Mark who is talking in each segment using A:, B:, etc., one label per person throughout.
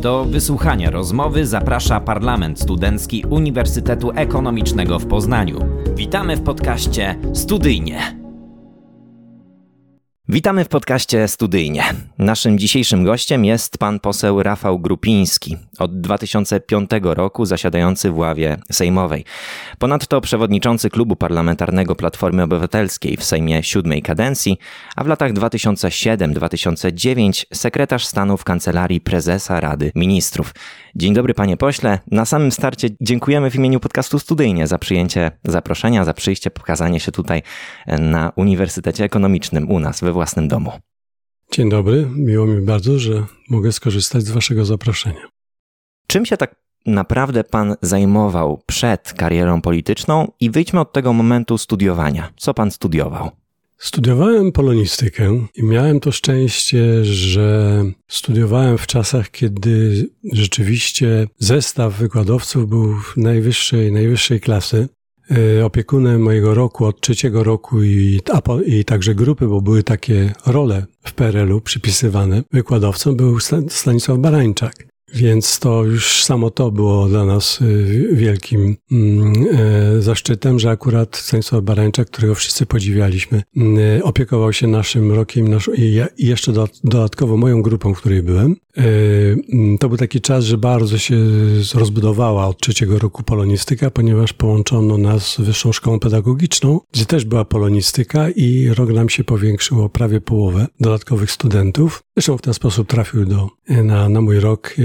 A: Do wysłuchania rozmowy zaprasza Parlament Studencki Uniwersytetu Ekonomicznego w Poznaniu. Witamy w podcaście Studyjnie. Witamy w podcaście Studyjnie. Naszym dzisiejszym gościem jest pan poseł Rafał Grupiński, od 2005 roku zasiadający w ławie sejmowej. Ponadto przewodniczący klubu parlamentarnego Platformy Obywatelskiej w Sejmie siódmej kadencji, a w latach 2007-2009 sekretarz stanu w Kancelarii Prezesa Rady Ministrów. Dzień dobry panie pośle. Na samym starcie dziękujemy w imieniu podcastu Studyjnie za przyjęcie zaproszenia, za przyjście, pokazanie się tutaj na Uniwersytecie Ekonomicznym u nas we własnym domu.
B: Dzień dobry, miło mi bardzo, że mogę skorzystać z Waszego zaproszenia.
A: Czym się tak naprawdę Pan zajmował przed karierą polityczną i wyjdźmy od tego momentu studiowania. Co Pan studiował?
B: Studiowałem polonistykę i miałem to szczęście, że studiowałem w czasach, kiedy rzeczywiście zestaw wykładowców był najwyższej, najwyższej klasy. E, opiekunem mojego roku od trzeciego roku i, i także grupy, bo były takie role w PRL-u przypisywane wykładowcom, był Stanisław Barańczak. Więc to już samo to było dla nas y, wielkim mm, e, zaszczytem, że akurat Stanisław Barańczak, którego wszyscy podziwialiśmy, y, opiekował się naszym rokiem i jeszcze dodatkowo moją grupą, w której byłem. E, mm, to był taki czas, że bardzo się rozbudowała od trzeciego roku polonistyka, ponieważ połączono nas z Wyższą Szkołą Pedagogiczną, gdzie też była polonistyka i rok nam się powiększył o prawie połowę dodatkowych studentów. Zresztą w ten sposób trafił do, na, na mój rok e,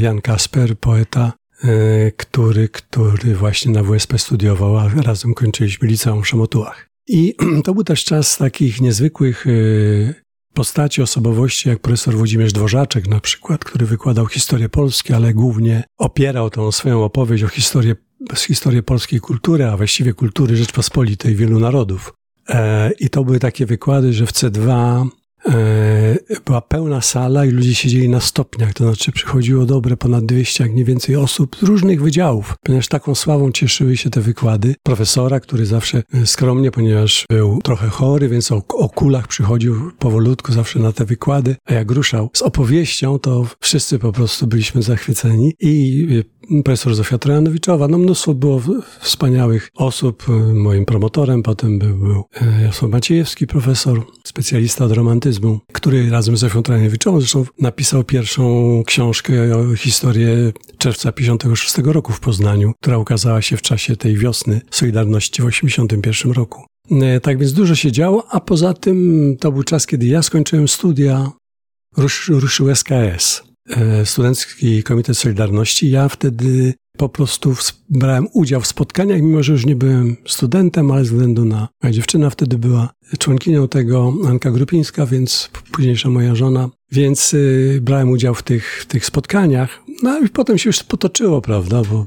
B: Jan Kasper, poeta, e, który, który właśnie na WSP studiował, a razem kończyliśmy liceum w Szamotułach. I to był też czas takich niezwykłych postaci, osobowości jak profesor Włodzimierz Dworzaczek na przykład, który wykładał historię Polski, ale głównie opierał tą swoją opowieść o historię, historię polskiej kultury, a właściwie kultury Rzeczpospolitej wielu narodów. E, I to były takie wykłady, że w C2 E, była pełna sala i ludzie siedzieli na stopniach, to znaczy przychodziło dobre ponad 200, jak nie więcej osób z różnych wydziałów, ponieważ taką sławą cieszyły się te wykłady. Profesora, który zawsze e, skromnie, ponieważ był trochę chory, więc o, o kulach przychodził powolutku zawsze na te wykłady, a jak ruszał z opowieścią, to wszyscy po prostu byliśmy zachwyceni i e, profesor Zofia Trojanowiczowa, no mnóstwo było wspaniałych osób. Moim promotorem potem był, był Jasław Maciejewski, profesor, specjalista od romantyzmu, który razem z Zofią Trajanowiczową zresztą napisał pierwszą książkę o historię czerwca 56 roku w Poznaniu, która ukazała się w czasie tej wiosny Solidarności w 81 roku. E, tak więc dużo się działo, a poza tym to był czas, kiedy ja skończyłem studia, rusz, ruszył SKS, e, Studencki Komitet Solidarności. Ja wtedy po prostu brałem udział w spotkaniach, mimo że już nie byłem studentem, ale ze względu na moja dziewczyna wtedy była członkinią tego, Anka Grupińska, więc późniejsza moja żona, więc y, brałem udział w tych, w tych spotkaniach. No i potem się już potoczyło, prawda, bo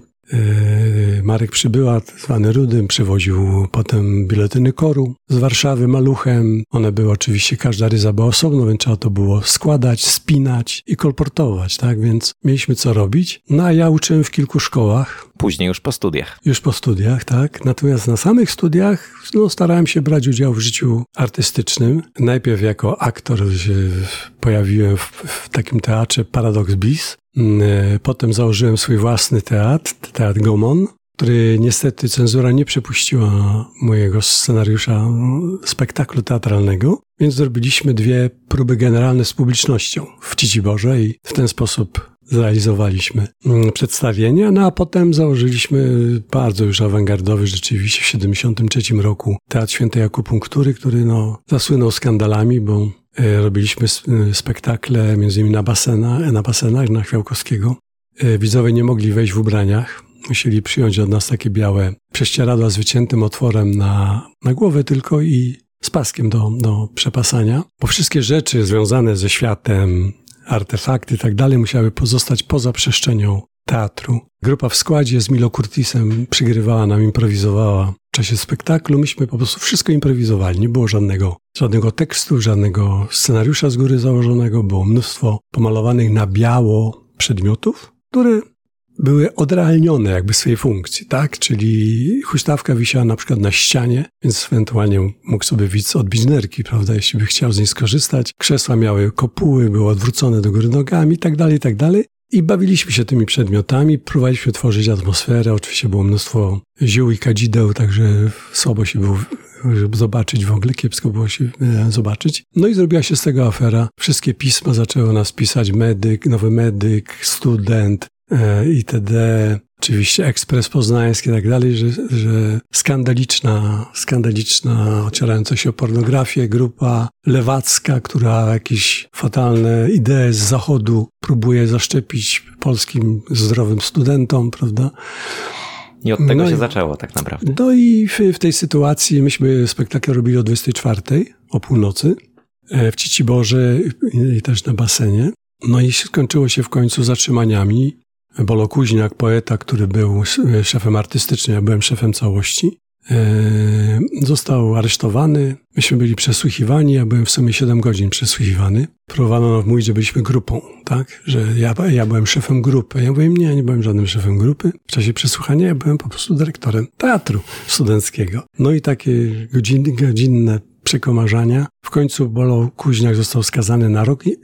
B: Marek Przybyła, zwany Rudym, przywoził potem biletyny koru z Warszawy maluchem. One były oczywiście, każda ryza była osobno, więc trzeba to było składać, spinać i kolportować, tak? Więc mieliśmy co robić. No a ja uczyłem w kilku szkołach.
A: Później już po studiach.
B: Już po studiach, tak. Natomiast na samych studiach no, starałem się brać udział w życiu artystycznym. Najpierw jako aktor się pojawiłem w, w takim teatrze Paradox Bis, potem założyłem swój własny teatr, Teatr Gomon, który niestety cenzura nie przepuściła mojego scenariusza mm, spektaklu teatralnego, więc zrobiliśmy dwie próby generalne z publicznością w Ciciborze i w ten sposób zrealizowaliśmy mm, przedstawienie, no a potem założyliśmy bardzo już awangardowy rzeczywiście w 73 roku Teatr Świętej Akupunktury, który no, zasłynął skandalami, bo E, robiliśmy e, spektakle między innymi na, basena, na basenach na Chwiałkowskiego. E, widzowie nie mogli wejść w ubraniach. Musieli przyjąć od nas takie białe prześcieradła z wyciętym otworem na, na głowę tylko i z paskiem do, do przepasania, bo wszystkie rzeczy związane ze światem, artefakty i tak dalej musiały pozostać poza przestrzenią teatru. Grupa w składzie z Milo Curtisem przygrywała nam, improwizowała w czasie spektaklu. Myśmy po prostu wszystko improwizowali. Nie było żadnego, żadnego tekstu, żadnego scenariusza z góry założonego. Było mnóstwo pomalowanych na biało przedmiotów, które były odrealnione jakby swojej funkcji, tak? Czyli huśtawka wisiała na przykład na ścianie, więc ewentualnie mógł sobie widz odbić nerki, prawda, jeśli by chciał z niej skorzystać. Krzesła miały kopuły, były odwrócone do góry nogami i tak dalej, i tak dalej. I bawiliśmy się tymi przedmiotami, próbowaliśmy tworzyć atmosferę. Oczywiście było mnóstwo ziół i kadzideł, także słabo się było żeby zobaczyć w ogóle, kiepsko było się e, zobaczyć. No i zrobiła się z tego afera. Wszystkie pisma zaczęły nas pisać medyk, nowy medyk, student, e, itd. Oczywiście ekspres poznański i tak dalej, że, że skandaliczna, skandaliczna, ocierająca się o pornografię, grupa lewacka, która jakieś fatalne idee z zachodu próbuje zaszczepić polskim zdrowym studentom, prawda?
A: I od tego no się i, zaczęło tak naprawdę.
B: No i w, w, tej sytuacji myśmy spektakl robili o 24 o północy e, w Ciciborze i też na basenie. No i skończyło się w końcu zatrzymaniami. Bolo Kuźniak, poeta, który był szefem artystycznym, ja byłem szefem całości, e, został aresztowany. Myśmy byli przesłuchiwani, ja byłem w sumie 7 godzin przesłuchiwany. Próbowano nam mówić, że byliśmy grupą, tak? Że ja, ja byłem szefem grupy. Ja mówię, nie, nie byłem żadnym szefem grupy. W czasie przesłuchania ja byłem po prostu dyrektorem teatru studenckiego. No i takie godziny, godzinne przekomarzania. W końcu Bolo Kuźniak został skazany na rok yy,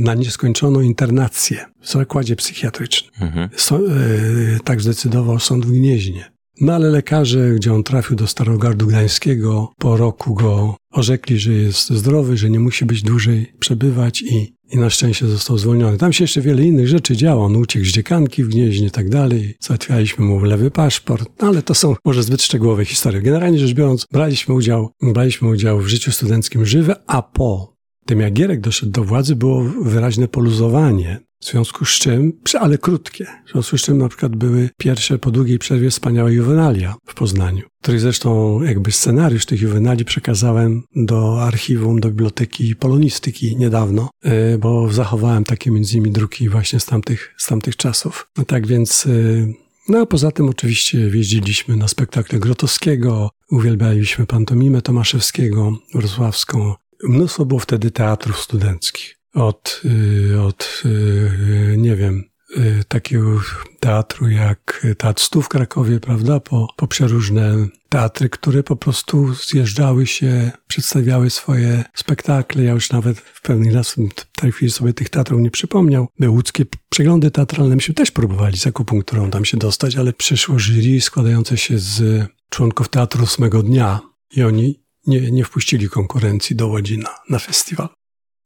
B: na nieskończoną internację w zakładzie psychiatrycznym. Mhm. So, yy, tak zdecydował sąd w Gnieźnie. No ale lekarze, gdzie on trafił do Starogardu Gdańskiego, po roku go orzekli, że jest zdrowy, że nie musi być dłużej przebywać i, i na szczęście został zwolniony. Tam się jeszcze wiele innych rzeczy działo. On uciekł z dziekanki w Gnieźnie i tak dalej. Załatwialiśmy mu lewy paszport, no, ale to są może zbyt szczegółowe historie. Generalnie rzecz biorąc, braliśmy udział, braliśmy udział w życiu studenckim żywe, a po tym jak Gierek doszedł do władzy, było wyraźne poluzowanie w związku z czym, ale krótkie, w związku z czym na przykład były pierwsze po długiej przerwie wspaniałe juwenalia w Poznaniu, których zresztą jakby scenariusz tych juwenali przekazałem do archiwum, do biblioteki polonistyki niedawno, e, bo zachowałem takie między innymi druki właśnie z tamtych, z tamtych czasów. No tak więc e, no a poza tym oczywiście jeździliśmy na spektakle Grotowskiego, uwielbialiśmy pantomimę Tomaszewskiego, wrocławską. Mnóstwo było wtedy teatrów studenckich od, y, od y, nie wiem, y, takiego teatru jak Teatr Stu w Krakowie, prawda, po, po przeróżne teatry, które po prostu zjeżdżały się, przedstawiały swoje spektakle. Ja już nawet w pewnych raz w tej chwili sobie tych teatrów nie przypomniał. Były łódzkie przeglądy teatralne, myśmy też próbowali z akupunkturą tam się dostać, ale przyszło jury składające się z członków teatru ósmego dnia i oni nie, nie wpuścili konkurencji do Łodzi na, na festiwal.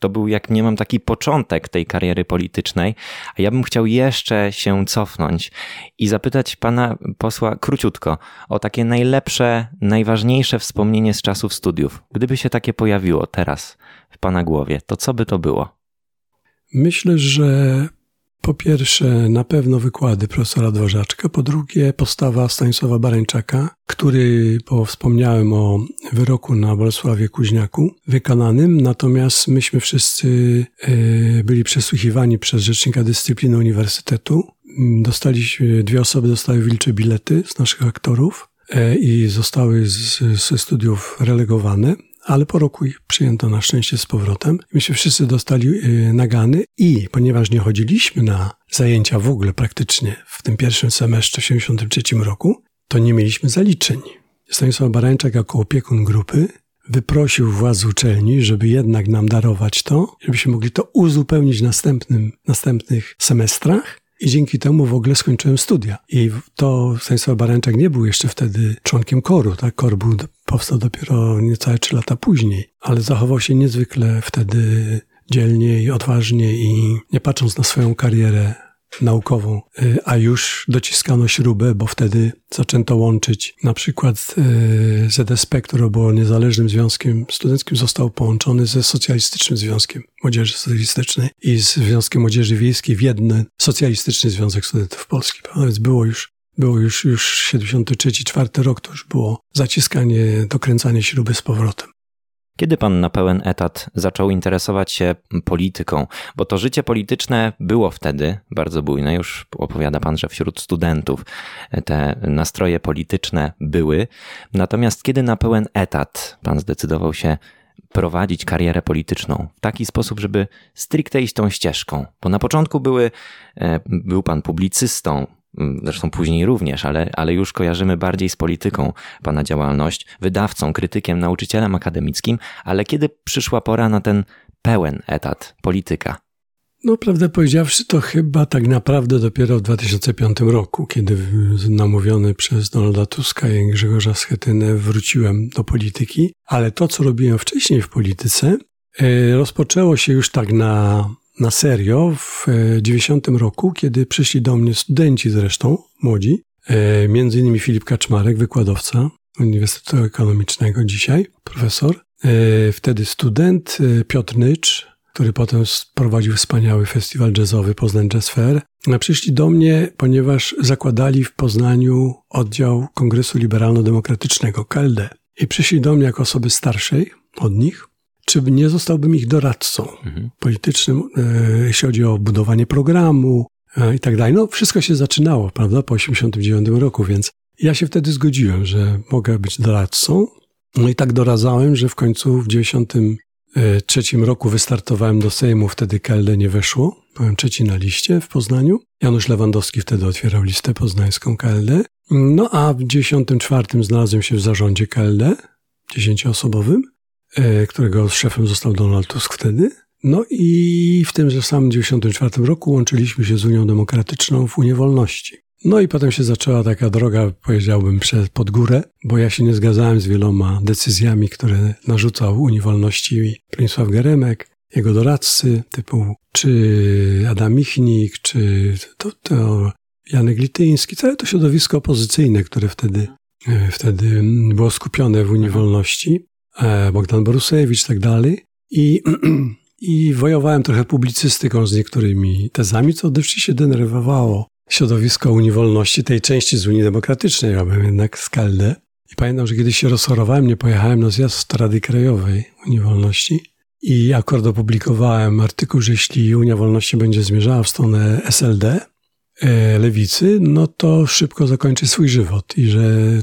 A: To był, jak nie mam, taki początek tej kariery politycznej, a ja bym chciał jeszcze się cofnąć i zapytać pana posła króciutko o takie najlepsze, najważniejsze wspomnienie z czasów studiów. Gdyby się takie pojawiło teraz w pana głowie, to co by to było?
B: Myślę, że po pierwsze, na pewno wykłady profesora Dworzaczka, po drugie, postawa Stanisława Barańczaka, który, bo wspomniałem o wyroku na Bolesławie Kuźniaku wykonanym, natomiast myśmy wszyscy e, byli przesłuchiwani przez Rzecznika Dyscypliny Uniwersytetu. Dostaliśmy, dwie osoby dostały wilcze bilety z naszych aktorów e, i zostały ze studiów relegowane ale po roku ich przyjęto na szczęście z powrotem. Myśmy wszyscy dostali y, nagany i ponieważ nie chodziliśmy na zajęcia w ogóle praktycznie w tym pierwszym semestrze w 1973 roku, to nie mieliśmy zaliczeń. Stanisław Barańczak jako opiekun grupy wyprosił władz uczelni, żeby jednak nam darować to, żebyśmy mogli to uzupełnić w następnym, następnych semestrach i dzięki temu w ogóle skończyłem studia. I to Stanisław Barańczak nie był jeszcze wtedy członkiem koru, tak? Kor był, powstał dopiero niecałe trzy lata później, ale zachował się niezwykle wtedy dzielnie i odważnie i nie patrząc na swoją karierę naukową, y, a już dociskano śrubę, bo wtedy zaczęto łączyć na przykład y, ZSP, które było niezależnym związkiem studenckim, został połączony ze Socjalistycznym Związkiem Młodzieży Socjalistycznej i z Związkiem Młodzieży Wiejskiej w jeden Socjalistyczny Związek Studentów Polskich. Więc było już było już, już 73, 4 rok, to już było zaciskanie, dokręcanie śruby z powrotem.
A: Kiedy pan na pełen etat zaczął interesować się polityką? Bo to życie polityczne było wtedy bardzo bujne. Już opowiada pan, że wśród studentów te nastroje polityczne były. Natomiast kiedy na pełen etat pan zdecydował się prowadzić karierę polityczną w taki sposób, żeby stricte iść tą ścieżką? Bo na początku były, e, był pan publicystą, zresztą później również, ale, ale już kojarzymy bardziej z polityką pana działalność, wydawcą, krytykiem, nauczycielem akademickim, ale kiedy przyszła pora na ten pełen etat polityka?
B: No, prawdę powiedziawszy, to chyba tak naprawdę dopiero w 2005 roku, kiedy namówiony przez Donalda Tuska i Grzegorza Schetynę wróciłem do polityki, ale to, co robiłem wcześniej w polityce, e, rozpoczęło się już tak na, na serio w 90 roku, kiedy przyszli do mnie studenci zresztą, młodzi, e, między innymi Filip Kaczmarek, wykładowca Uniwersytetu Ekonomicznego dzisiaj, profesor, e, wtedy student, Piotr Nycz, który potem prowadził wspaniały festiwal jazzowy Poznań Jazz Fair. Przyszli do mnie, ponieważ zakładali w Poznaniu oddział Kongresu Liberalno-Demokratycznego, KLD. I przyszli do mnie jako osoby starszej od nich, czy nie zostałbym ich doradcą mhm. politycznym, e, jeśli chodzi o budowanie programu e, i tak dalej. No, wszystko się zaczynało, prawda, po 1989 roku, więc ja się wtedy zgodziłem, że mogę być doradcą. No i tak doradzałem, że w końcu w 90 trzecim roku wystartowałem do Sejmu, wtedy KLD nie weszło. Byłem trzeci na liście w Poznaniu. Janusz Lewandowski wtedy otwierał listę poznańską KLD. No a w 94 znalazłem się w zarządzie KLD, dziesięcioosobowym, e, którego szefem został Donald Tusk wtedy. No i w tymże samym 94 roku łączyliśmy się z Unią Demokratyczną w Unię Wolności. No i potem się zaczęła taka droga, powiedziałbym, pod górę, bo ja się nie zgadzałem z wieloma decyzjami, które narzucał Unii Wolności Bronisław Geremek, jego doradcy, typu czy Adam Michnik, czy to, to Janek Lityński, całe to środowisko opozycyjne, które wtedy, e, wtedy było skupione w Unii Wolności, e, Bogdan Borusewicz i tak dalej. I, I wojowałem trochę publicystyką z niektórymi tezami, co się denerwowało środowisko Unii Wolności, tej części z Unii Demokratycznej, ja byłem jednak z KLD. I pamiętam, że kiedyś się rozchorowałem, nie pojechałem na zjazd Rady Krajowej Unii Wolności i akurat opublikowałem artykuł, że jeśli Unia Wolności będzie zmierzała w stronę SLD, e, lewicy, no to szybko zakończy swój żywot i że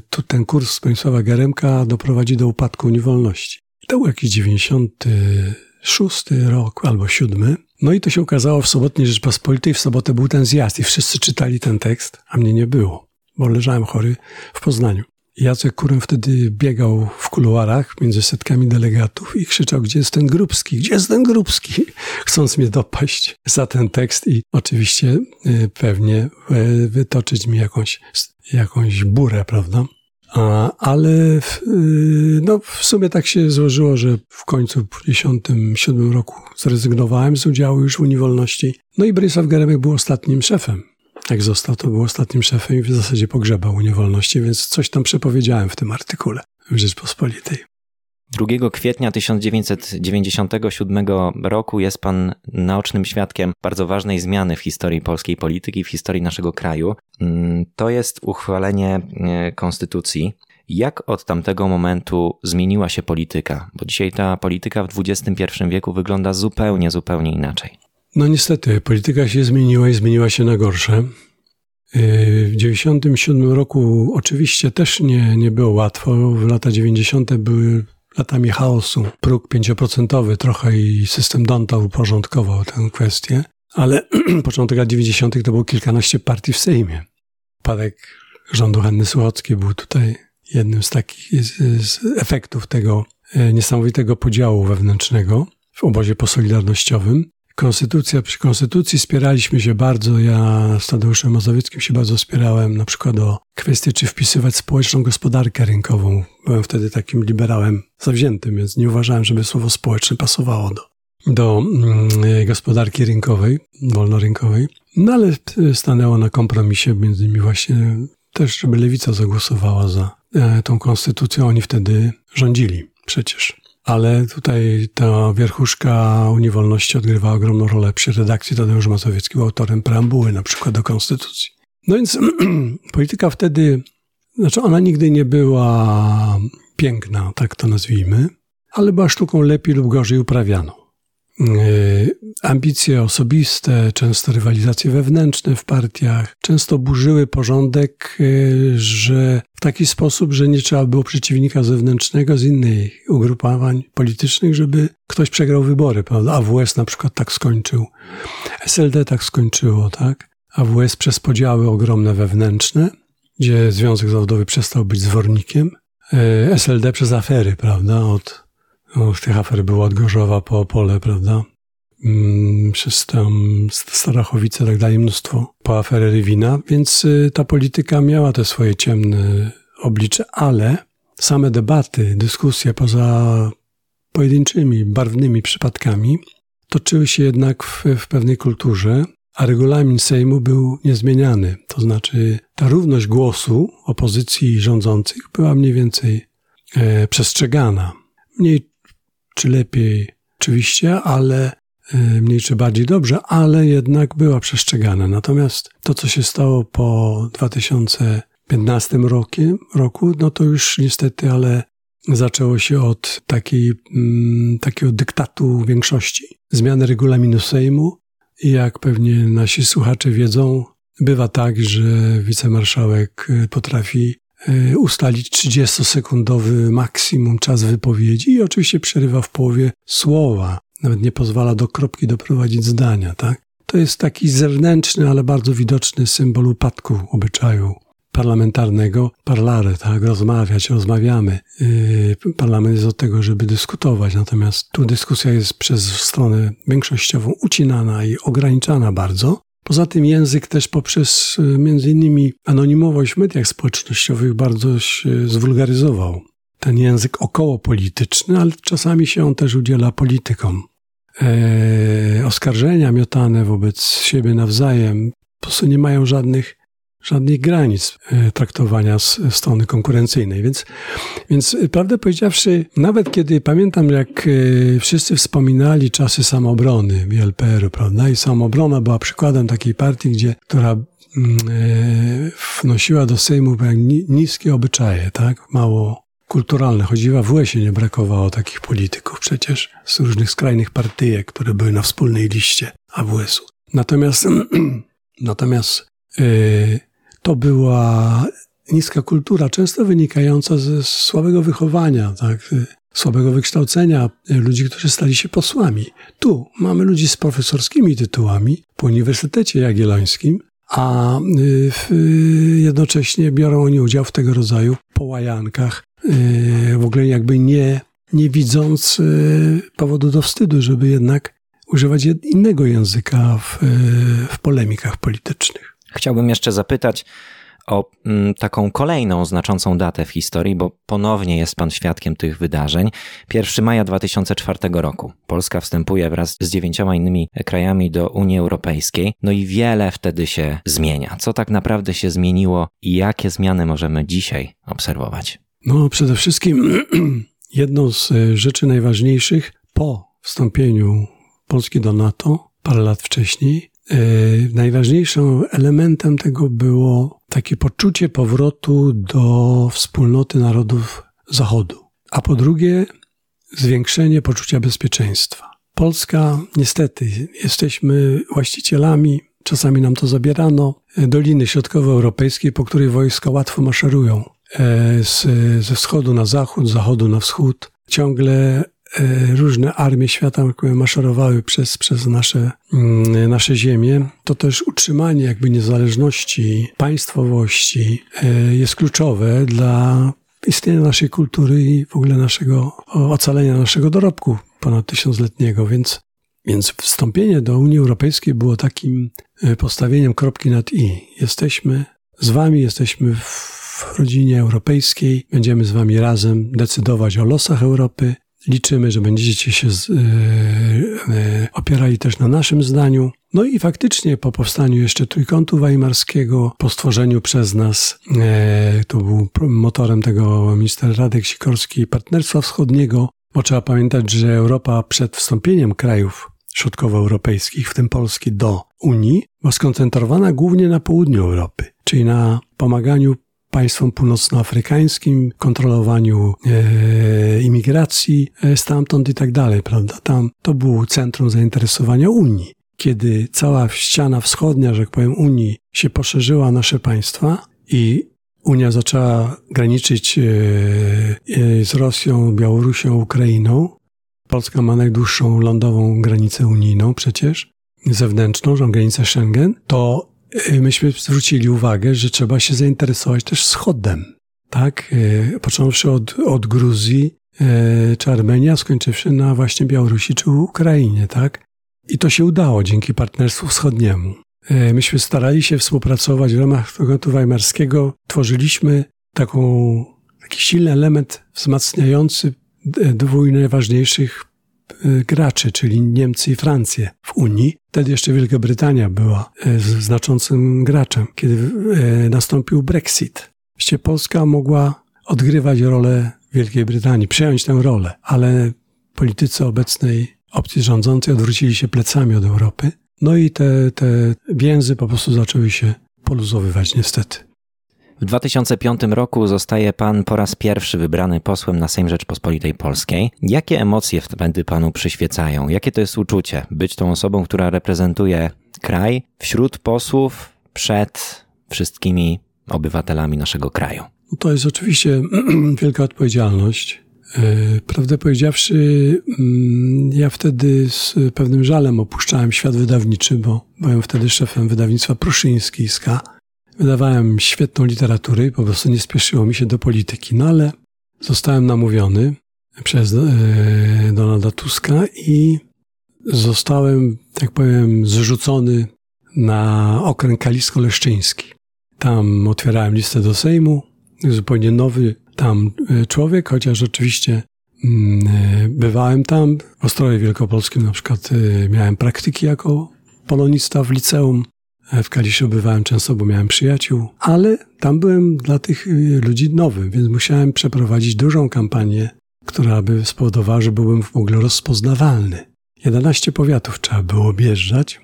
B: tu ten kurs Stanisława Garemka doprowadzi do upadku Unii Wolności. I to był jakiś 96 rok albo 7. No i to się ukazało w sobotniej Rzeczpospolitej. W sobotę był ten zjazd i wszyscy czytali ten tekst, a mnie nie było, bo leżałem chory w Poznaniu. Jacek Kurem wtedy biegał w kuluarach między setkami delegatów i krzyczał, gdzie jest ten Grubski, gdzie jest ten Grubski, chcąc mnie dopaść za ten tekst i oczywiście y, pewnie y, wytoczyć mi jakąś, jakąś burę, prawda? ale w, y, no, w sumie tak się złożyło, że w końcu w 1957 roku zrezygnowałem z udziału już w Unii Wolności. No i Brysław Geremek był ostatnim szefem. Jak został, to był ostatnim szefem i w zasadzie pogrzebał Unię Wolności, więc coś tam przepowiedziałem w tym artykule w Rzeczpospolitej.
A: 2 kwietnia 1997 roku jest pan naocznym świadkiem bardzo ważnej zmiany w historii polskiej polityki, w historii naszego kraju. Mm, to jest uchwalenie e, konstytucji. Jak od tamtego momentu zmieniła się polityka? Bo dzisiaj ta polityka w XXI wieku wygląda zupełnie, zupełnie inaczej.
B: No niestety, polityka się zmieniła i zmieniła się na gorsze. E, w 1997 roku oczywiście też nie, nie było łatwo. W lata 90. były latami chaosu. Próg pięcioprocentowy trochę i system Donta uporządkował tę kwestię, ale początek lat 90. to było kilkanaście partii w Sejmie. Padek rządu Hanny Słuchockiej był tutaj jednym z takich z efektów tego e, niesamowitego podziału wewnętrznego w obozie posolidarnościowym. Konstytucja, przy konstytucji spieraliśmy się bardzo. Ja z Tadeuszem Mazowieckim się bardzo spierałem na przykład o kwestię, czy wpisywać społeczną gospodarkę rynkową. Byłem wtedy takim liberałem zawziętym, więc nie uważałem, żeby słowo społeczne pasowało do, do mm, gospodarki rynkowej, wolnorynkowej. No ale stanęło na kompromisie między innymi właśnie też, żeby lewica zagłosowała za e, tą konstytucją. Oni wtedy rządzili przecież ale tutaj ta wierchuszka Unii Wolności odgrywa ogromną rolę przy redakcji Tadeusz Mazowiecki, autorem preambuły na przykład do Konstytucji. No więc polityka wtedy, znaczy ona nigdy nie była piękna, tak to nazwijmy, ale była sztuką lepiej lub gorzej uprawianą. E, ambicje osobiste, często rywalizacje wewnętrzne w partiach, często burzyły porządek, e, że w taki sposób, że nie trzeba było przeciwnika zewnętrznego z innych ugrupowań politycznych, żeby ktoś przegrał wybory, prawda? AWS na przykład tak skończył, SLD tak skończyło, tak? AWS przez podziały ogromne wewnętrzne, gdzie Związek Zawodowy przestał być zwornikiem, e, SLD przez afery, prawda? Od no, tych afer było od Gorzowa po Opole, prawda? mm, przez tam Starachowice, tak dalej, mnóstwo po aferę Rywina, więc y, ta polityka miała te swoje ciemne oblicze, ale same debaty, dyskusje poza pojedynczymi, barwnymi przypadkami toczyły się jednak w, w pewnej kulturze, a regulamin Sejmu był niezmieniany. To znaczy ta równość głosu opozycji rządzących była mniej więcej e, przestrzegana. Mniej czy lepiej, oczywiście, ale e, mniej czy bardziej dobrze, ale jednak była przestrzegana. Natomiast to, co się stało po 2015 rokiem, roku, no to już niestety, ale zaczęło się od takiej, mm, takiego dyktatu większości. Zmiany regulaminu Sejmu i jak pewnie nasi słuchacze wiedzą, bywa tak, że wicemarszałek e, potrafi ustalić 30-sekundowy maksimum czas wypowiedzi i oczywiście przerywa w połowie słowa. Nawet nie pozwala do kropki doprowadzić zdania, tak? To jest taki zewnętrzny, ale bardzo widoczny symbol upadku obyczaju parlamentarnego parlare, tak, rozmawiać, rozmawiamy. Yy, parlament jest od tego, żeby dyskutować, natomiast tu dyskusja jest przez stronę większościową ucinana i ograniczana bardzo. Poza tym język też poprzez yy, między innymi anonimowość w mediach społecznościowych bardzo się zwulgaryzował. Ten język około polityczny, ale czasami się on też udziela politykom. Eee, oskarżenia miotane wobec siebie nawzajem po prostu nie mają żadnych żadnych granic e, traktowania z strony konkurencyjnej. Więc, więc e, prawdę powiedziawszy, nawet kiedy pamiętam, jak e, wszyscy wspominali czasy samobrony LPR-u, prawda? I samobrona była przykładem takiej partii, gdzie, która mm, wnosiła do Sejmu niskie obyczaje, tak? Mało kulturalne. Chodziła w łesie, nie brakowało takich polityków przecież z różnych skrajnych partyjek, które były na wspólnej liście AWS-u. Natomiast, natomiast yy, to była niska kultura, często wynikająca ze słabego wychowania, tak, słabego wykształcenia ludzi, którzy stali się posłami. Tu mamy ludzi z profesorskimi tytułami po Uniwersytecie Jagiellońskim, a y, jednocześnie biorą oni udział w tego rodzaju połajankach, y, w ogóle jakby nie, nie widząc y, powodu do wstydu, żeby jednak używać innego języka w, w polemikach politycznych.
A: Chciałbym jeszcze zapytać o mm, taką kolejną znaczącą datę w historii, bo ponownie jest pan świadkiem tych wydarzeń. 1 maja 2004 roku Polska wstępuje wraz z dziewięcioma innymi krajami do Unii Europejskiej, no i wiele wtedy się zmienia. Co tak naprawdę się zmieniło i jakie zmiany możemy dzisiaj obserwować?
B: No, przede wszystkim jedną z e, rzeczy najważniejszych po wstąpieniu Polski do NATO parę lat wcześniej najważniejszym elementem tego było takie poczucie powrotu do wspólnoty narodów Zachodu, a po drugie zwiększenie poczucia bezpieczeństwa. Polska, niestety, jesteśmy właścicielami, czasami nam to zabierano, Doliny Środkowoeuropejskiej, po której wojska łatwo maszerują e, z, ze wschodu na zachód, z zachodu na wschód. Ciągle różne armie świata maszerowały przez, przez nasze, mm, nasze ziemie, to też utrzymanie jakby niezależności, państwowości e, jest kluczowe dla istnienia naszej kultury i w ogóle naszego ocalenia naszego dorobku ponad tysiącletniego, więc, więc wstąpienie do Unii Europejskiej było takim e, postawieniem kropki nad i. Jesteśmy z wami, jesteśmy w rodzinie europejskiej, będziemy z wami razem decydować o losach Europy, Liczymy, że będziecie się z, e, opierali też na naszym zdaniu. No i faktycznie po powstaniu jeszcze Trójkątu Weimarskiego, po stworzeniu przez nas, e, to był motorem tego minister Radek Sikorski, Partnerstwa Wschodniego, bo trzeba pamiętać, że Europa przed wstąpieniem krajów środkowoeuropejskich, w tym Polski, do Unii, była skoncentrowana głównie na południu Europy, czyli na pomaganiu państwom północnoafrykańskim, kontrolowaniu e, imigracji e, stamtąd i tak dalej, prawda? Tam to było centrum zainteresowania Unii. Kiedy cała ściana wschodnia, że tak powiem, Unii się poszerzyła nasze państwa i Unia zaczęła graniczyć e, e, z Rosją, Białorusią, Ukrainą. Polska ma najdłuższą lądową granicę unijną przecież, zewnętrzną, granicę Schengen, to myśmy zwrócili uwagę, że trzeba się zainteresować też wschodem. Tak, y, począwszy od, od Gruzji y, czy Armenia, skończywszy na właśnie Białorusi czy Ukrainie, tak? I to się udało dzięki Partnerstwu Wschodniemu. Myśmy starali się współpracować w ramach Traktu Weimarskiego. Tworzyliśmy taką, taki silny element wzmacniający dwóch najważniejszych graczy, czyli Niemcy i Francję w Unii. Wtedy jeszcze Wielka Brytania była e, znaczącym graczem, kiedy nastąpił Brexit. Właściwie Polska mogła odgrywać rolę Wielkiej Brytanii, przejąć tę rolę, ale politycy obecnej opcji rządzącej odwrócili się plecami od Europy. No i te, te więzy po prostu zaczęły się poluzowywać niestety.
A: W 2005 roku zostaje pan po raz pierwszy wybrany posłem na Sejm Rzeczpospolitej Polskiej. Jakie emocje wtedy panu przyświecają? Jakie to jest uczucie być tą osobą, która reprezentuje kraj wśród posłów przed wszystkimi obywatelami naszego kraju?
B: No to jest oczywiście wielka odpowiedzialność. E, prawdę powiedziawszy, mm, ja wtedy z pewnym żalem opuszczałem świat wydawniczy, bo byłem wtedy szefem wydawnictwa Pruszyńskiego. Wydawałem świetną literaturę i po prostu nie spieszyło mi się do polityki. No ale zostałem namówiony przez e, Donalda Tuska i zostałem, tak powiem, zrzucony na okręg kalisko-leszczyński. Tam otwierałem listę do Sejmu, zupełnie nowy tam e, człowiek, chociaż oczywiście mm, e, bywałem tam. W Ostrowie Wielkopolskim na przykład miałem praktyki jako polonista w liceum. W Kaliszu bywałem często, bo miałem przyjaciół, ale tam byłem dla tych ludzi nowy, więc musiałem przeprowadzić dużą kampanię, która by spowodowała, że byłem w ogóle rozpoznawalny. 11 powiatów trzeba było objeżdżać.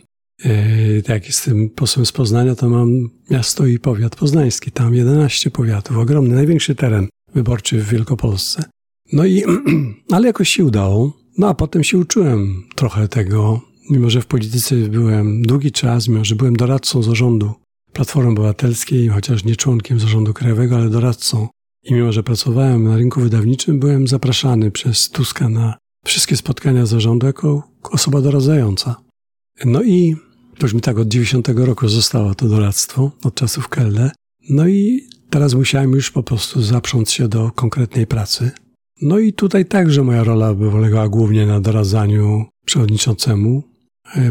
B: Jak jestem posłem z Poznania, to mam miasto i powiat poznański. Tam 11 powiatów, ogromny, największy teren wyborczy w Wielkopolsce. No i, ale jakoś się udało. No a potem się uczyłem trochę tego, mimo że w polityce byłem długi czas, mimo że byłem doradcą zarządu Platformy Obywatelskiej, chociaż nie członkiem zarządu krajowego, ale doradcą. I mimo, że pracowałem na rynku wydawniczym, byłem zapraszany przez Tuska na wszystkie spotkania zarządu jako osoba doradzająca. No i to już mi tak od 90 roku zostało to doradztwo, od czasów Kelle. No i Teraz musiałem już po prostu zaprząc się do konkretnej pracy. No i tutaj także moja rola polegała głównie na doradzaniu przewodniczącemu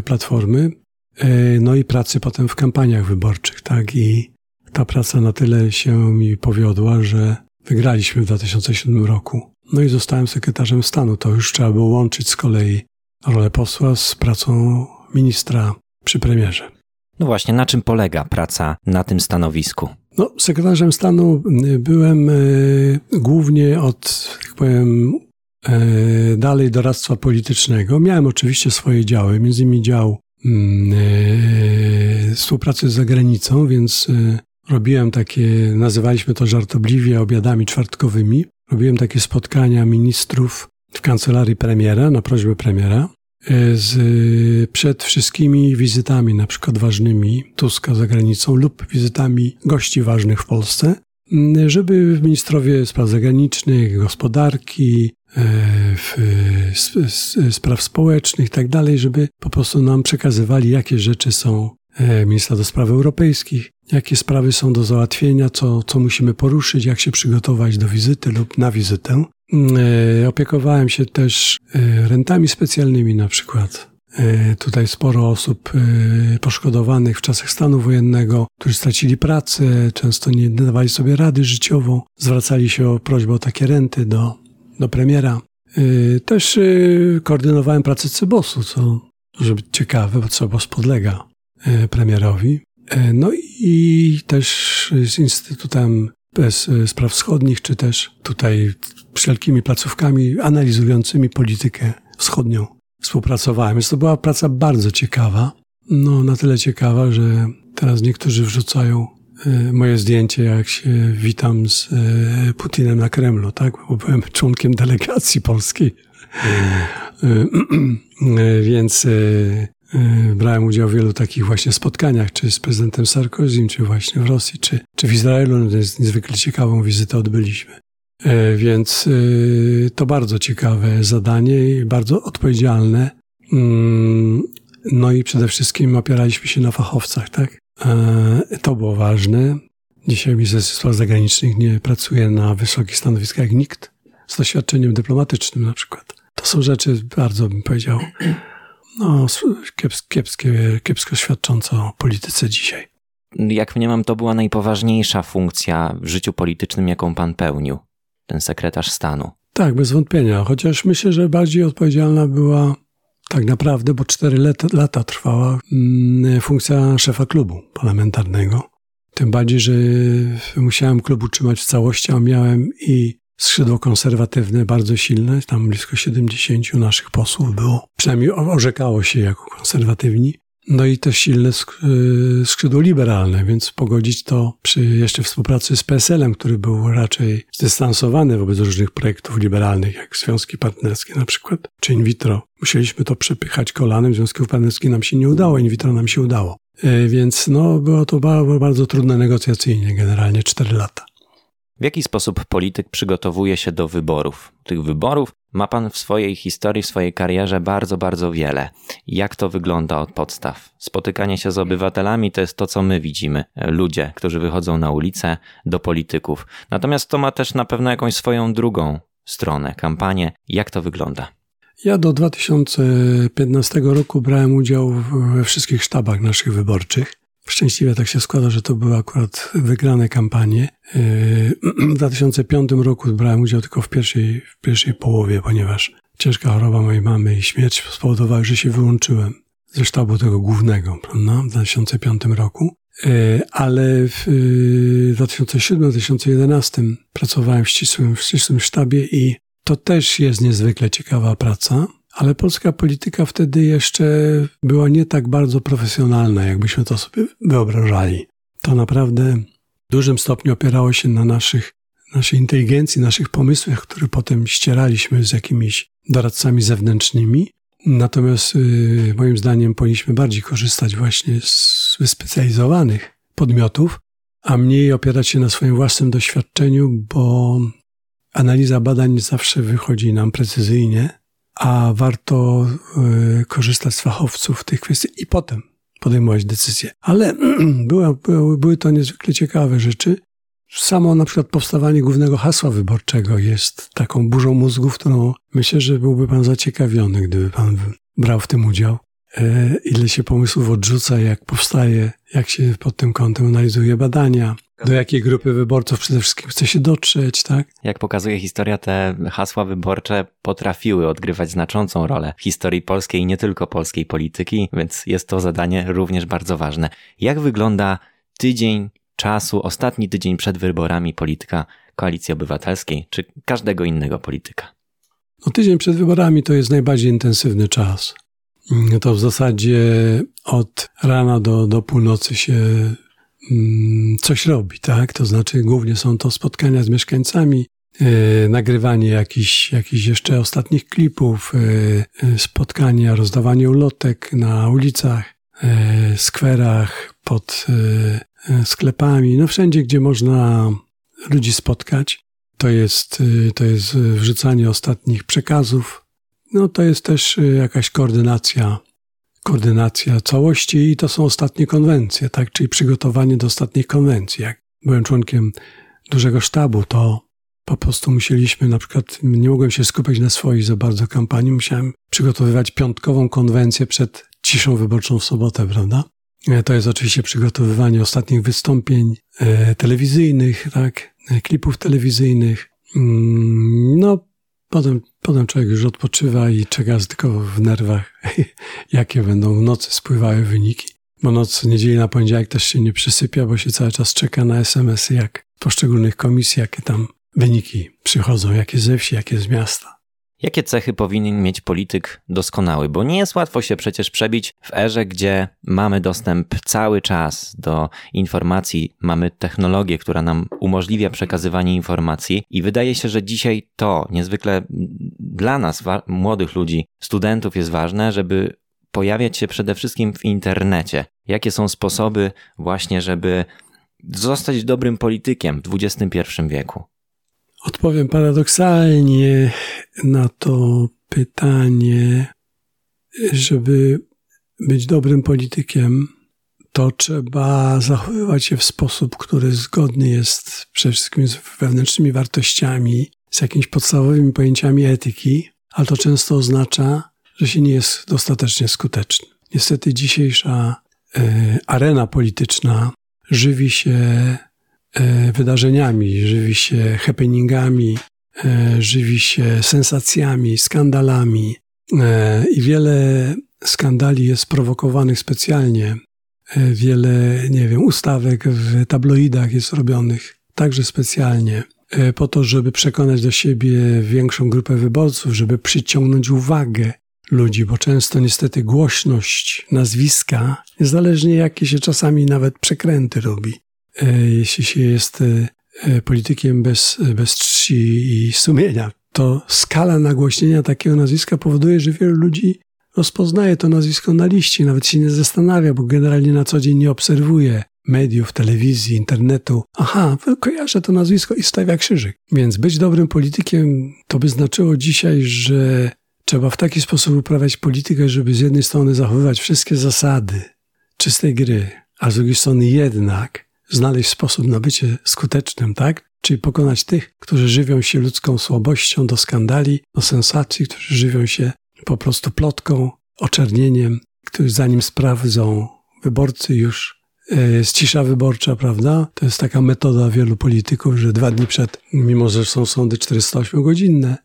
B: Platformy, e, no i pracy potem w kampaniach wyborczych, tak? I ta praca na tyle się mi powiodła, że wygraliśmy w 2007 roku. No i zostałem sekretarzem stanu. To już trzeba było łączyć z kolei rolę posła z pracą ministra przy premierze.
A: No właśnie, na czym polega praca na tym stanowisku?
B: No, sekretarzem stanu byłem y, głównie od, jak powiem, dalej doradztwa politycznego. Miałem oczywiście swoje działy, między innymi dział mm, współpracy z zagranicą, więc robiłem takie, nazywaliśmy to żartobliwie obiadami czwartkowymi. Robiłem takie spotkania ministrów w kancelarii premiera na prośbę premiera. E, z, przed wszystkimi wizytami, na przykład ważnymi Tuska za granicą lub wizytami gości ważnych w Polsce, żeby ministrowie spraw zagranicznych, gospodarki, e, w, spraw społecznych i tak dalej, żeby po prostu nam przekazywali, jakie rzeczy są e, ministra do spraw europejskich, jakie sprawy są do załatwienia, co, co musimy poruszyć, jak się przygotować do wizyty lub na wizytę. E, opiekowałem się też e, rentami specjalnymi na przykład. E, tutaj sporo osób poszkodowanych w czasach stanu wojennego, którzy stracili pracę, często nie dawali sobie rady życiowo, zwracali się o prośbę o takie renty do, do premiera. Też koordynowałem pracę Cybosu, co może być ciekawe, bo Cybos podlega premierowi. No i też z Instytutem Spraw Wschodnich, czy też tutaj wszelkimi placówkami analizującymi politykę wschodnią współpracowałem. Więc to była praca bardzo ciekawa. No, na tyle ciekawa, że teraz niektórzy wrzucają moje zdjęcie, jak się witam z e, Putinem na Kremlu, tak? Bo byłem członkiem delegacji polskiej. E, więc brałem udział w wielu takich właśnie spotkaniach, czy z prezydentem Sarkozym, czy właśnie w Rosji, czy, czy w Izraelu. Więc niezwykle ciekawą wizytę odbyliśmy. E, więc e, to bardzo ciekawe zadanie i bardzo odpowiedzialne. Mm, no i przede wszystkim opieraliśmy się na fachowcach, tak? E, to było ważne. Dzisiaj Ministerstwo Spraw Zagranicznych nie pracuje na wysokich stanowiskach jak nikt z doświadczeniem dyplomatycznym na przykład. To są rzeczy bardzo, bym powiedział, no, kiepskie, kiepsko świadczące o polityce dzisiaj.
A: Jak mniemam, to była najpoważniejsza funkcja w życiu politycznym, jaką pan pełnił, ten sekretarz stanu.
B: Tak, bez wątpienia. Chociaż myślę, że bardziej odpowiedzialna była tak naprawdę, bo cztery lata, lata trwała mm, funkcja szefa klubu parlamentarnego. Tym bardziej, że musiałem klub utrzymać w całości, a miałem i skrzydło konserwatywne bardzo silne, tam blisko 70 naszych posłów było, przynajmniej orzekało się jako konserwatywni. No i też silne y, skrzydło liberalne, więc pogodzić to przy jeszcze współpracy z PSL-em, który był raczej zdystansowany wobec różnych projektów liberalnych, jak związki partnerskie na przykład, czy in vitro. Musieliśmy to przepychać kolanem, związków partnerskich nam się nie udało, in vitro nam się udało. Y, więc no, było to bardzo, bardzo trudne negocjacyjnie, generalnie 4 lata.
A: W jaki sposób polityk przygotowuje się do wyborów? Tych wyborów ma pan w swojej historii, w swojej karierze bardzo, bardzo wiele. Jak to wygląda od podstaw? Spotykanie się z obywatelami to jest to, co my widzimy. Ludzie, którzy wychodzą na ulicę do polityków. Natomiast to ma też na pewno jakąś swoją drugą stronę, kampanię. Jak to wygląda?
B: Ja do 2015 roku brałem udział we wszystkich sztabach naszych wyborczych. Szczęśliwie tak się składa, że to były akurat wygrane kampanie. Yy, w 2005 roku brałem udział tylko w pierwszej, w pierwszej połowie, ponieważ ciężka choroba mojej mamy i śmierć spowodowały, że się wyłączyłem ze sztabu tego głównego, prawda, w 2005 roku. Yy, ale w 2007-2011 yy, pracowałem w ścisłym, w ścisłym sztabie i to też jest niezwykle ciekawa praca, ale polska polityka wtedy jeszcze była nie tak bardzo profesjonalna, jakbyśmy to sobie wyobrażali. To naprawdę w dużym stopniu opierało się na naszych, naszej inteligencji, naszych pomysłach, które potem ścieraliśmy z jakimiś doradcami zewnętrznymi. Natomiast yy, moim zdaniem powinniśmy bardziej korzystać właśnie z wyspecjalizowanych podmiotów, a mniej opierać się na swoim własnym doświadczeniu, bo analiza badań zawsze wychodzi nam precyzyjnie, a warto y, korzystać z fachowców w tych kwestiach i potem podejmować decyzje. Ale były, były, to niezwykle ciekawe rzeczy. Samo na przykład powstawanie głównego hasła wyborczego jest taką burzą mózgu, którą myślę, że byłby pan zaciekawiony, gdyby pan brał w tym udział. E, ile się pomysłów odrzuca, jak powstaje, jak się pod tym kątem analizuje badania, do jakiej grupy wyborców przede wszystkim chce się dotrzeć, tak?
A: Jak pokazuje historia, te hasła wyborcze potrafiły odgrywać znaczącą rolę w historii polskiej i nie tylko polskiej polityki, więc jest to zadanie również bardzo ważne. Jak wygląda tydzień czasu, ostatni tydzień przed wyborami polityka Koalicji Obywatelskiej czy każdego innego polityka?
B: No, tydzień przed wyborami to jest najbardziej intensywny czas. To w zasadzie od rana do, do północy się coś robi, tak? To znaczy głównie są to spotkania z mieszkańcami, e, nagrywanie jakichś, jakichś jeszcze ostatnich klipów, e, e, spotkania, rozdawanie ulotek na ulicach, skwerach, pod sklepami, no wszędzie, gdzie można ludzi spotkać. To jest, to jest wrzucanie ostatnich przekazów. No to jest też jakaś koordynacja koordynacja całości i to są ostatnie konwencje, tak? Czyli przygotowanie do ostatnich konwencji. Jak byłem członkiem dużego sztabu, to po prostu musieliśmy, na przykład, nie mogłem się skupiać na swojej za bardzo kampanii, musiałem przygotowywać piątkową konwencję przed ciszą wyborczą w sobotę, prawda? E, to jest oczywiście przygotowywanie ostatnich wystąpień e, telewizyjnych, tak, e, klipów telewizyjnych. Mm, no, Potem, potem człowiek już odpoczywa i czeka tylko w nerwach, jakie będą w nocy spływały wyniki. Bo noc niedzieli na poniedziałek też się nie przysypia, bo się cały czas czeka na SMS-y, jak poszczególnych komisji, jakie tam wyniki przychodzą, jakie ze wsi, jakie z miasta.
A: Jakie cechy powinien mieć polityk doskonały? Bo nie jest łatwo się przecież przebić w erze, gdzie mamy dostęp cały czas do informacji, mamy technologię, która nam umożliwia przekazywanie informacji, i wydaje się, że dzisiaj to niezwykle dla nas, młodych ludzi, studentów, jest ważne, żeby pojawiać się przede wszystkim w internecie. Jakie są sposoby, właśnie, żeby zostać dobrym politykiem w XXI wieku?
B: Odpowiem paradoksalnie na to pytanie, żeby być dobrym politykiem, to trzeba zachowywać się w sposób, który zgodny jest przede wszystkim z wewnętrznymi wartościami, z jakimiś podstawowymi pojęciami etyki, ale to często oznacza, że się nie jest dostatecznie skuteczny. Niestety dzisiejsza e, arena polityczna żywi się wydarzeniami, żywi się happeningami, e, żywi się sensacjami, skandalami e, i wiele skandali jest prowokowanych specjalnie. E, wiele, nie wiem, ustawek w tabloidach jest robionych także specjalnie e, po to, żeby przekonać do siebie większą grupę wyborców, żeby przyciągnąć uwagę ludzi, bo często niestety głośność nazwiska, niezależnie jakie się czasami nawet przekręty robi, e, jeśli się jest politykiem bez, bez czci i sumienia, to skala nagłośnienia takiego nazwiska powoduje, że wielu ludzi rozpoznaje to nazwisko na liście, nawet się nie zastanawia, bo generalnie na co dzień nie obserwuje mediów, telewizji, internetu. Aha, kojarzę to nazwisko i stawia krzyżyk. Więc być dobrym politykiem to by znaczyło dzisiaj, że trzeba w taki sposób uprawiać politykę, żeby z jednej strony zachowywać wszystkie zasady czystej gry, a z drugiej strony jednak znaleźć sposób na bycie skutecznym, tak? Czyli pokonać tych, którzy żywią się ludzką słabością do skandali, do sensacji, którzy żywią się po prostu plotką, oczernieniem, który zanim sprawdzą wyborcy już e, jest cisza wyborcza, prawda? To jest taka metoda wielu polityków, że dwa dni przed, mimo że są sądy 408-godzinne,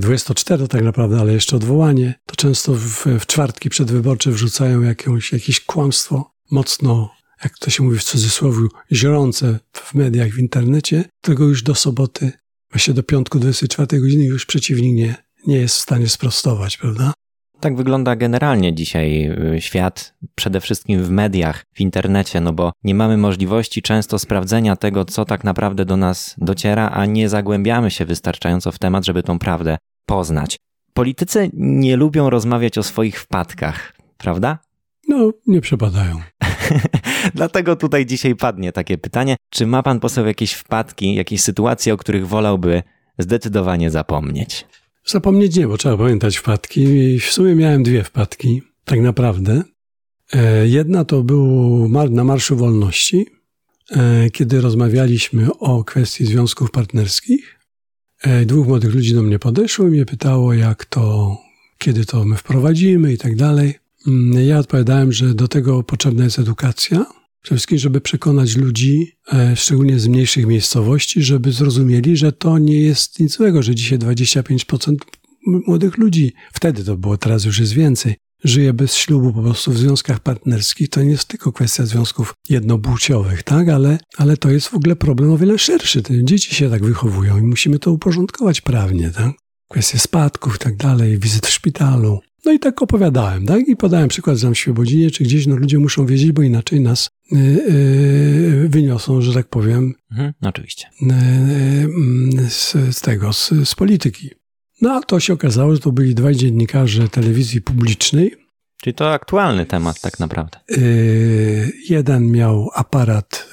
B: 24 e, tak naprawdę, ale jeszcze odwołanie, to często w, w czwartki przedwyborcze wrzucają jakąś, jakieś kłamstwo mocno, jak to się mówi w cudzysłowie, zielące w mediach, w internecie, tego już do soboty, właśnie do piątku 24 godziny już przeciwnik nie, nie jest w stanie sprostować, prawda?
A: Tak wygląda generalnie dzisiaj y, świat, przede wszystkim w mediach, w internecie, no bo nie mamy możliwości często sprawdzenia tego, co tak naprawdę do nas dociera, a nie zagłębiamy się wystarczająco w temat, żeby tą prawdę poznać. Politycy nie lubią rozmawiać o swoich wpadkach, prawda?
B: No, nie przepadają.
A: Dlatego tutaj dzisiaj padnie takie pytanie: czy ma pan poseł jakieś wpadki, jakieś sytuacje, o których wolałby zdecydowanie zapomnieć?
B: Zapomnieć nie, bo trzeba pamiętać wpadki. I w sumie miałem dwie wpadki, tak naprawdę. E, jedna to był na Marszu Wolności, e, kiedy rozmawialiśmy o kwestii związków partnerskich. E, dwóch młodych ludzi do mnie podeszło i mnie pytało, jak to, kiedy to my wprowadzimy i tak dalej. Mm, ja odpowiadałem, że do tego potrzebna jest edukacja, Przede wszystkim, żeby przekonać ludzi, e, szczególnie z mniejszych miejscowości, żeby zrozumieli, że to nie jest nic złego, że dzisiaj 25% młodych ludzi, wtedy to było, teraz już jest więcej, żyje bez ślubu po prostu w związkach partnerskich. To nie jest tylko kwestia związków jednopłciowych, tak? Ale, ale to jest w ogóle problem o wiele szerszy. Te dzieci się tak wychowują i musimy to uporządkować prawnie, tak? Kwestie spadków i tak dalej, wizyt w szpitalu. No i tak opowiadałem, tak? I podałem przykład z Świebodzinie, czy gdzieś no ludzie muszą wiedzieć, bo inaczej nas y, y, wyniosą, że tak powiem.
A: Mhm, oczywiście.
B: Y, z, z, tego, z, z polityki. No a to się okazało, że to byli dwaj dziennikarze telewizji publicznej.
A: Czyli to aktualny temat tak naprawdę.
B: jeden miał aparat,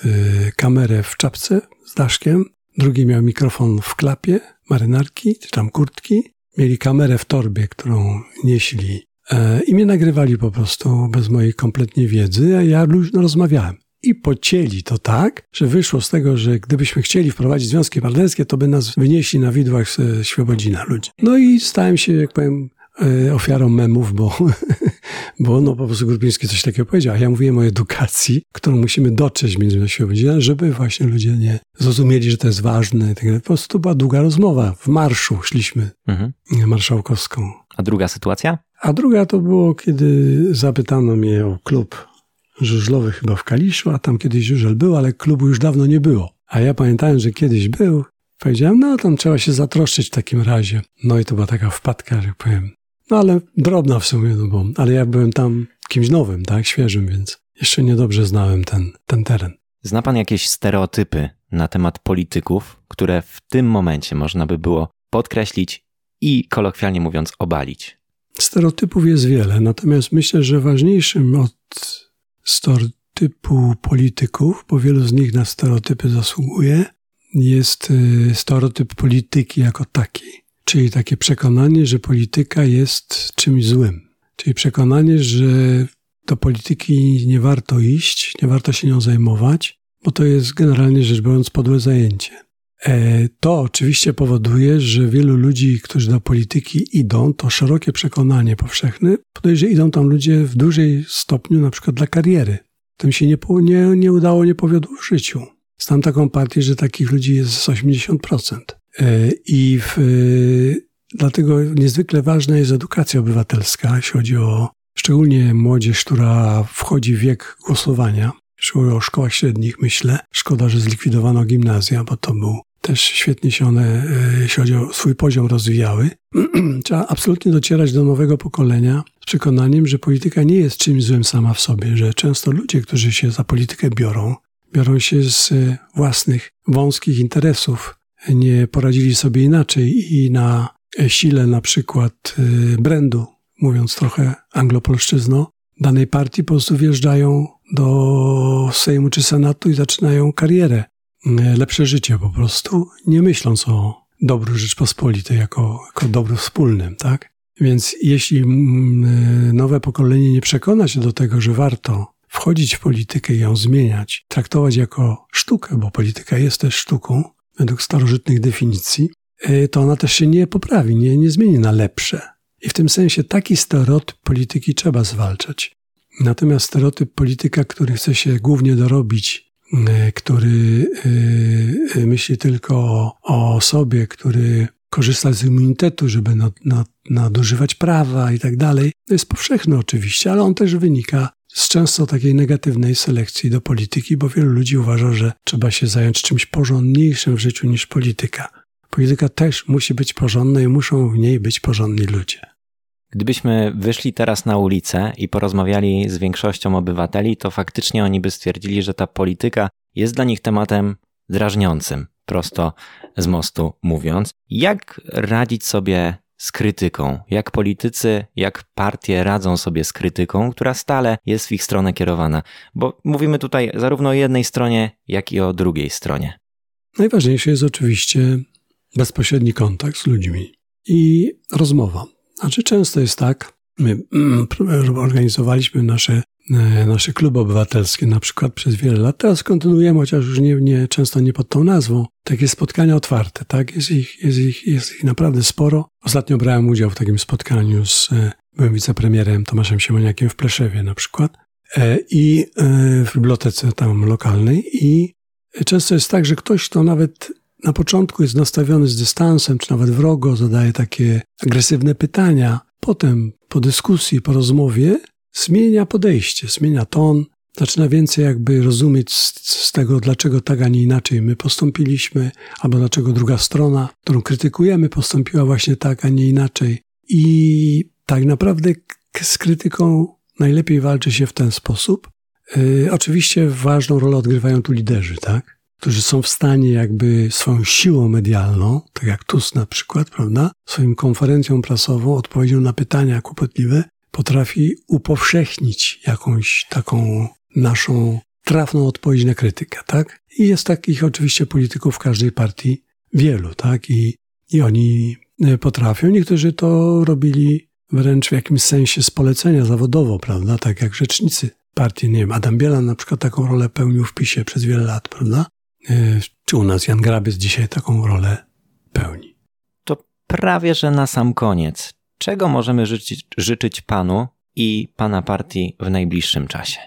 B: kamerę w czapce z daszkiem, drugi miał mikrofon w klapie, marynarki, czy tam kurtki, mieli kamerę w torbie, którą nieśli e, i mnie nagrywali po prostu bez mojej kompletnie wiedzy, a ja luźno rozmawiałem. I pocięli to tak, że wyszło z tego, że gdybyśmy chcieli wprowadzić związki partnerskie, to by nas wynieśli na widłach z Świebodzina ludzi. No i stałem się, jak powiem, e, ofiarą memów, bo, bo no po prostu Grupiński coś takiego powiedział. A ja mówiłem o edukacji, którą musimy dotrzeć między Świebodzina, żeby właśnie ludzie nie zrozumieli, że to jest ważne. Tak po prostu to była długa rozmowa. W marszu szliśmy mhm. marszałkowską.
A: A druga sytuacja?
B: A druga to było, kiedy zapytano mnie o klub żużlowy chyba w Kaliszu, a tam kiedyś żużel był, ale klubu już dawno nie było. A ja pamiętałem, że kiedyś był. Powiedziałem, no tam trzeba się zatroszczyć w takim razie. No i to była taka wpadka, że powiem. No ale drobna w sumie, no bo, ale ja byłem tam kimś nowym, tak, świeżym, więc jeszcze niedobrze znałem ten, ten teren.
A: Zna pan jakieś stereotypy na temat polityków, które w tym momencie można by było podkreślić i kolokwialnie mówiąc obalić?
B: Stereotypów jest wiele, natomiast myślę, że ważniejszym od stereotypu polityków, bo wielu z nich na stereotypy zasługuje, jest y, stereotyp polityki jako takiej. Czyli takie przekonanie, że polityka jest czymś złym. Czyli przekonanie, że do polityki nie warto iść, nie warto się nią zajmować, bo to jest generalnie rzecz biorąc podłe zajęcie. E, to oczywiście powoduje, że wielu ludzi, którzy do polityki idą, to szerokie przekonanie powszechne, podejrzewa, że idą tam ludzie w dużej stopniu na przykład dla kariery. Tym się nie, nie, nie udało, nie powiodło w życiu. Znam taką partię, że takich ludzi jest 80%. E, I w, dlatego niezwykle ważna jest edukacja obywatelska, jeśli chodzi o szczególnie młodzież, która wchodzi w wiek głosowania. O szkołach średnich myślę. Szkoda, że zlikwidowano gimnazja, bo to był też świetnie się one, e, jeśli chodzi o swój poziom, rozwijały. Trzeba absolutnie docierać do nowego pokolenia z przekonaniem, że polityka nie jest czymś złym sama w sobie, że często ludzie, którzy się za politykę biorą, biorą się z e, własnych wąskich interesów, nie poradzili sobie inaczej i na sile na przykład e, brandu, mówiąc trochę anglopolszczyzną, danej partii po prostu wjeżdżają do Sejmu czy Senatu i zaczynają karierę E, lepsze życie po prostu, nie myśląc o dobru Rzeczpospolitej jako, jako dobru wspólnym, tak? Więc jeśli mm, e, nowe pokolenie nie przekona się do tego, że warto wchodzić w politykę i ją zmieniać, traktować jako sztukę, bo polityka jest też sztuką, według starożytnych definicji, e, to ona też się nie poprawi, nie, nie zmieni na lepsze. I w tym sensie taki stereotyp polityki trzeba zwalczać. Natomiast stereotyp polityka, który chce się głównie dorobić E, który e, myśli tylko o, sobie, który korzysta z immunitetu, żeby nad, nad, nadużywać prawa i tak dalej, jest powszechny oczywiście, ale on też wynika z często takiej negatywnej selekcji do polityki, bo wielu ludzi uważa, że trzeba się zająć czymś porządniejszym w życiu niż polityka. Polityka też musi być porządna i muszą w niej być porządni ludzie.
A: Gdybyśmy wyszli teraz na ulicę i porozmawiali z większością obywateli, to faktycznie oni by stwierdzili, że ta polityka jest dla nich tematem drażniącym, prosto z mostu mówiąc. Jak radzić sobie z krytyką? Jak politycy, jak partie radzą sobie z krytyką, która stale jest w ich stronę kierowana? Bo mówimy tutaj zarówno o jednej stronie, jak i o drugiej stronie.
B: Najważniejsze jest oczywiście bezpośredni kontakt z ludźmi i rozmowa znaczy często jest tak, my mm, organizowaliśmy nasze, nasze kluby obywatelskie na przykład przez wiele lat. Teraz kontynuujemy, chociaż już nie, nie, często nie pod tą nazwą. Takie spotkania otwarte, tak? Jest ich, jest, ich, jest ich naprawdę sporo. Ostatnio brałem udział w takim spotkaniu z e, byłem wicepremierem Tomaszem Siemoniakiem w Pleszewie na przykład e, i w bibliotece tam lokalnej i często jest tak, że ktoś, kto nawet na początku jest nastawiony z dystansem, czy nawet wrogo, zadaje takie agresywne pytania. Potem po dyskusji, po rozmowie zmienia podejście, zmienia ton, zaczyna więcej jakby rozumieć z, z, tego, dlaczego tak, a nie inaczej my postąpiliśmy, albo dlaczego druga strona, którą krytykujemy, postąpiła właśnie tak, a nie inaczej. I tak naprawdę z krytyką najlepiej walczy się w ten sposób. Yy, oczywiście ważną rolę odgrywają tu liderzy, tak? którzy są w stanie jakby swoją siłą medialną, tak jak Tusk na przykład, prawda, swoją konferencją prasową, odpowiedzią na pytania kłopotliwe, potrafi upowszechnić jakąś taką naszą trafną odpowiedź na krytykę, tak? I jest takich oczywiście polityków każdej partii wielu, tak? I, i oni e, potrafią. Niektórzy to robili wręcz w jakimś sensie z polecenia zawodowo, prawda? Tak jak rzecznicy partii, nie wiem, Adam Bielan na przykład taką rolę pełnił w PiSie przez wiele lat, prawda? E, czy u nas Jan Grabiec dzisiaj taką rolę pełni?
A: To prawie, że na sam koniec. Czego możemy życzyć, życzyć Panu i Pana partii w najbliższym czasie?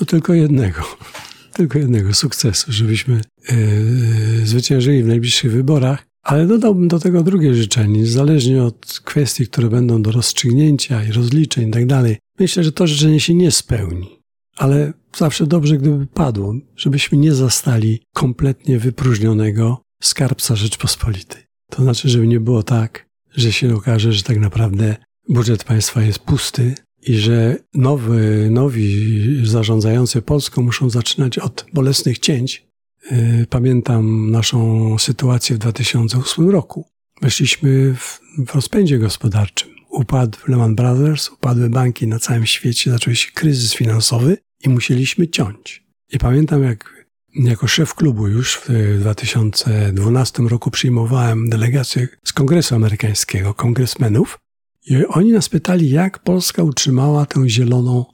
B: No tylko jednego. Tylko jednego sukcesu, żebyśmy yy, zwyciężyli w najbliższych wyborach, ale dodałbym do tego drugie życzenie, niezależnie od kwestii, które będą do rozstrzygnięcia i rozliczeń i tak dalej. Myślę, że to życzenie się nie spełni ale zawsze dobrze, gdyby padło, żebyśmy nie zastali kompletnie wypróżnionego skarbca Rzeczpospolitej. To znaczy, żeby nie było tak, że się okaże, że tak naprawdę budżet państwa jest pusty i że nowy, nowi zarządzający Polską muszą zaczynać od bolesnych cięć. Y, pamiętam naszą sytuację w 2008 roku. Weszliśmy w, w rozpędzie gospodarczym. Upadł Lehman Brothers, upadły banki na całym świecie, zaczął się kryzys finansowy i musieliśmy ciąć. I pamiętam, jak jako szef klubu już w 2012 roku przyjmowałem delegację z Kongresu Amerykańskiego, kongresmenów, i oni nas pytali, jak Polska utrzymała tę zieloną,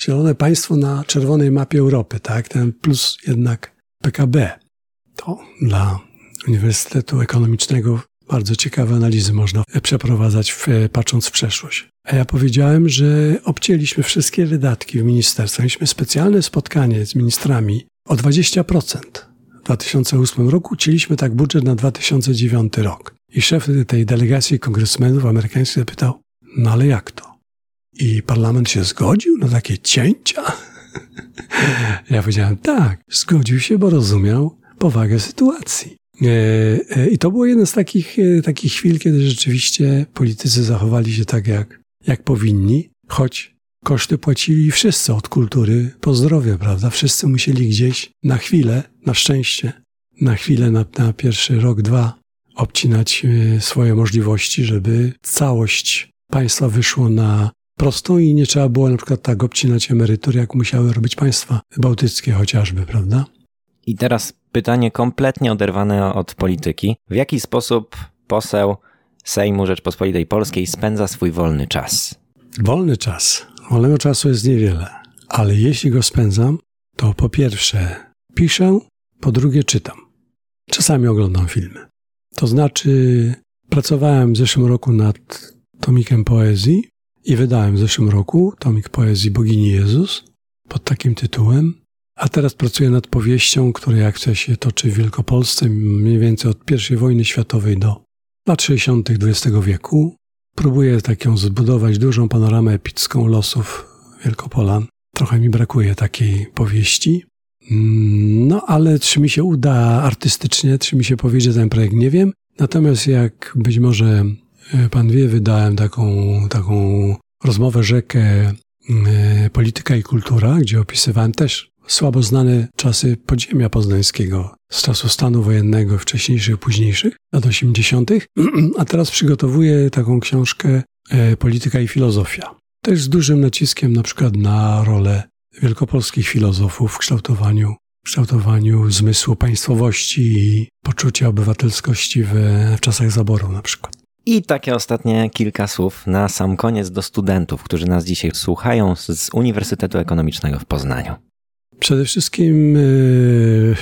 B: zielone państwo na czerwonej mapie Europy, tak? Ten plus jednak PKB. To dla Uniwersytetu Ekonomicznego bardzo ciekawe analizy można przeprowadzać, w, patrząc w przeszłość. A ja powiedziałem, że obcięliśmy wszystkie wydatki w ministerstwie. Mieliśmy specjalne spotkanie z ministrami o 20%. W 2008 roku cięliśmy tak budżet na 2009 rok. I szef tej delegacji kongresmenów amerykańskich zapytał, no ale jak to? I parlament się zgodził na takie cięcia? ja powiedziałem, tak, zgodził się, bo rozumiał powagę sytuacji. E, e, I to było jeden z takich, e, takich chwil, kiedy rzeczywiście politycy zachowali się tak, jak, jak powinni, choć koszty płacili wszyscy od kultury po zdrowie, prawda? Wszyscy musieli gdzieś na chwilę, na szczęście, na chwilę, na, na pierwszy rok, dwa, obcinać swoje możliwości, żeby całość państwa wyszło na prostą i nie trzeba było na przykład tak obcinać emerytur, jak musiały robić państwa bałtyckie chociażby, prawda?
A: I teraz pytanie kompletnie oderwane od polityki. W jaki sposób poseł Sejmu Rzeczpospolitej Polskiej spędza swój wolny czas?
B: Wolny czas. Wolnego czasu jest niewiele, ale jeśli go spędzam, to po pierwsze piszę, po drugie czytam. Czasami oglądam filmy. To znaczy, pracowałem w zeszłym roku nad tomikiem poezji i wydałem w zeszłym roku tomik poezji Bogini Jezus pod takim tytułem. A teraz pracuję nad powieścią, która chce się toczy w Wielkopolsce mniej więcej od I wojny światowej do lat 60. XX wieku. Próbuję taką zbudować dużą panoramę epicką losów Wielkopolan. Trochę mi brakuje takiej powieści. Mm, no ale czy mi się uda artystycznie, czy mi się powiedzie ten projekt, nie wiem. Natomiast jak być może e, pan wie, wydałem taką, taką rozmowę rzekę e, Polityka i Kultura, gdzie opisywałem też słabo znane czasy podziemia poznańskiego z czasu stanu wojennego, wcześniejszych, późniejszych, lat 80., a teraz przygotowuję taką książkę e, Polityka i Filozofia. Też z dużym naciskiem na przykład na rolę wielkopolskich filozofów w kształtowaniu, w kształtowaniu zmysłu państwowości i poczucia obywatelskości w, w czasach zaboru na przykład.
A: I takie ostatnie kilka słów na sam koniec do studentów, którzy nas dzisiaj słuchają z Uniwersytetu Ekonomicznego w Poznaniu.
B: Przede wszystkim yy,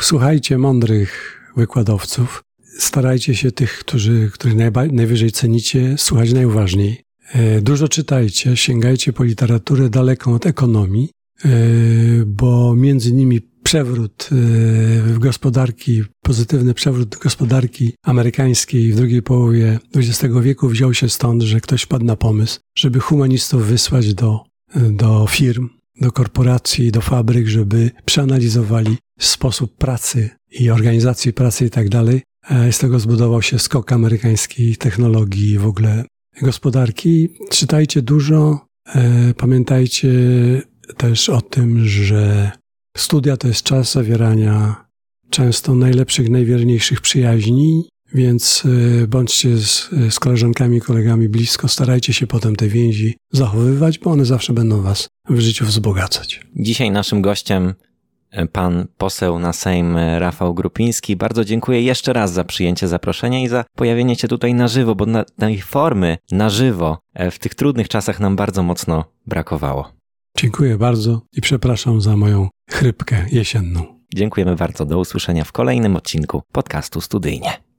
B: słuchajcie mądrych wykładowców. Starajcie się tych, którzy, których najwyżej cenicie, słuchać najważniej. Yy, dużo czytajcie, sięgajcie po literaturę daleką od ekonomii, yy, bo między nimi przewrót gospodarki, pozytywny przewrót gospodarki amerykańskiej w drugiej połowie XX wieku wziął się stąd, że ktoś wpadł na pomysł, żeby humanistów wysłać do, do firm, do korporacji, do fabryk, żeby przeanalizowali sposób pracy i organizacji pracy i tak dalej. E, z tego zbudował się skok amerykańskiej technologii w ogóle gospodarki. Czytajcie dużo, e, pamiętajcie też o tym, że studia to jest czas zawierania często najlepszych, najwierniejszych przyjaźni więc y, bądźcie z, z koleżankami, kolegami blisko, starajcie się potem te więzi zachowywać, bo one zawsze będą was w życiu wzbogacać.
A: Dzisiaj naszym gościem y, pan poseł na Sejm y, Rafał Grupiński. Bardzo dziękuję jeszcze raz za przyjęcie zaproszenia i za pojawienie się tutaj na żywo, bo na, tej formy na żywo w tych trudnych czasach nam bardzo mocno brakowało.
B: Dziękuję bardzo i przepraszam za moją chrypkę jesienną.
A: Dziękujemy bardzo. Do usłyszenia w kolejnym odcinku podcastu Studyjnie.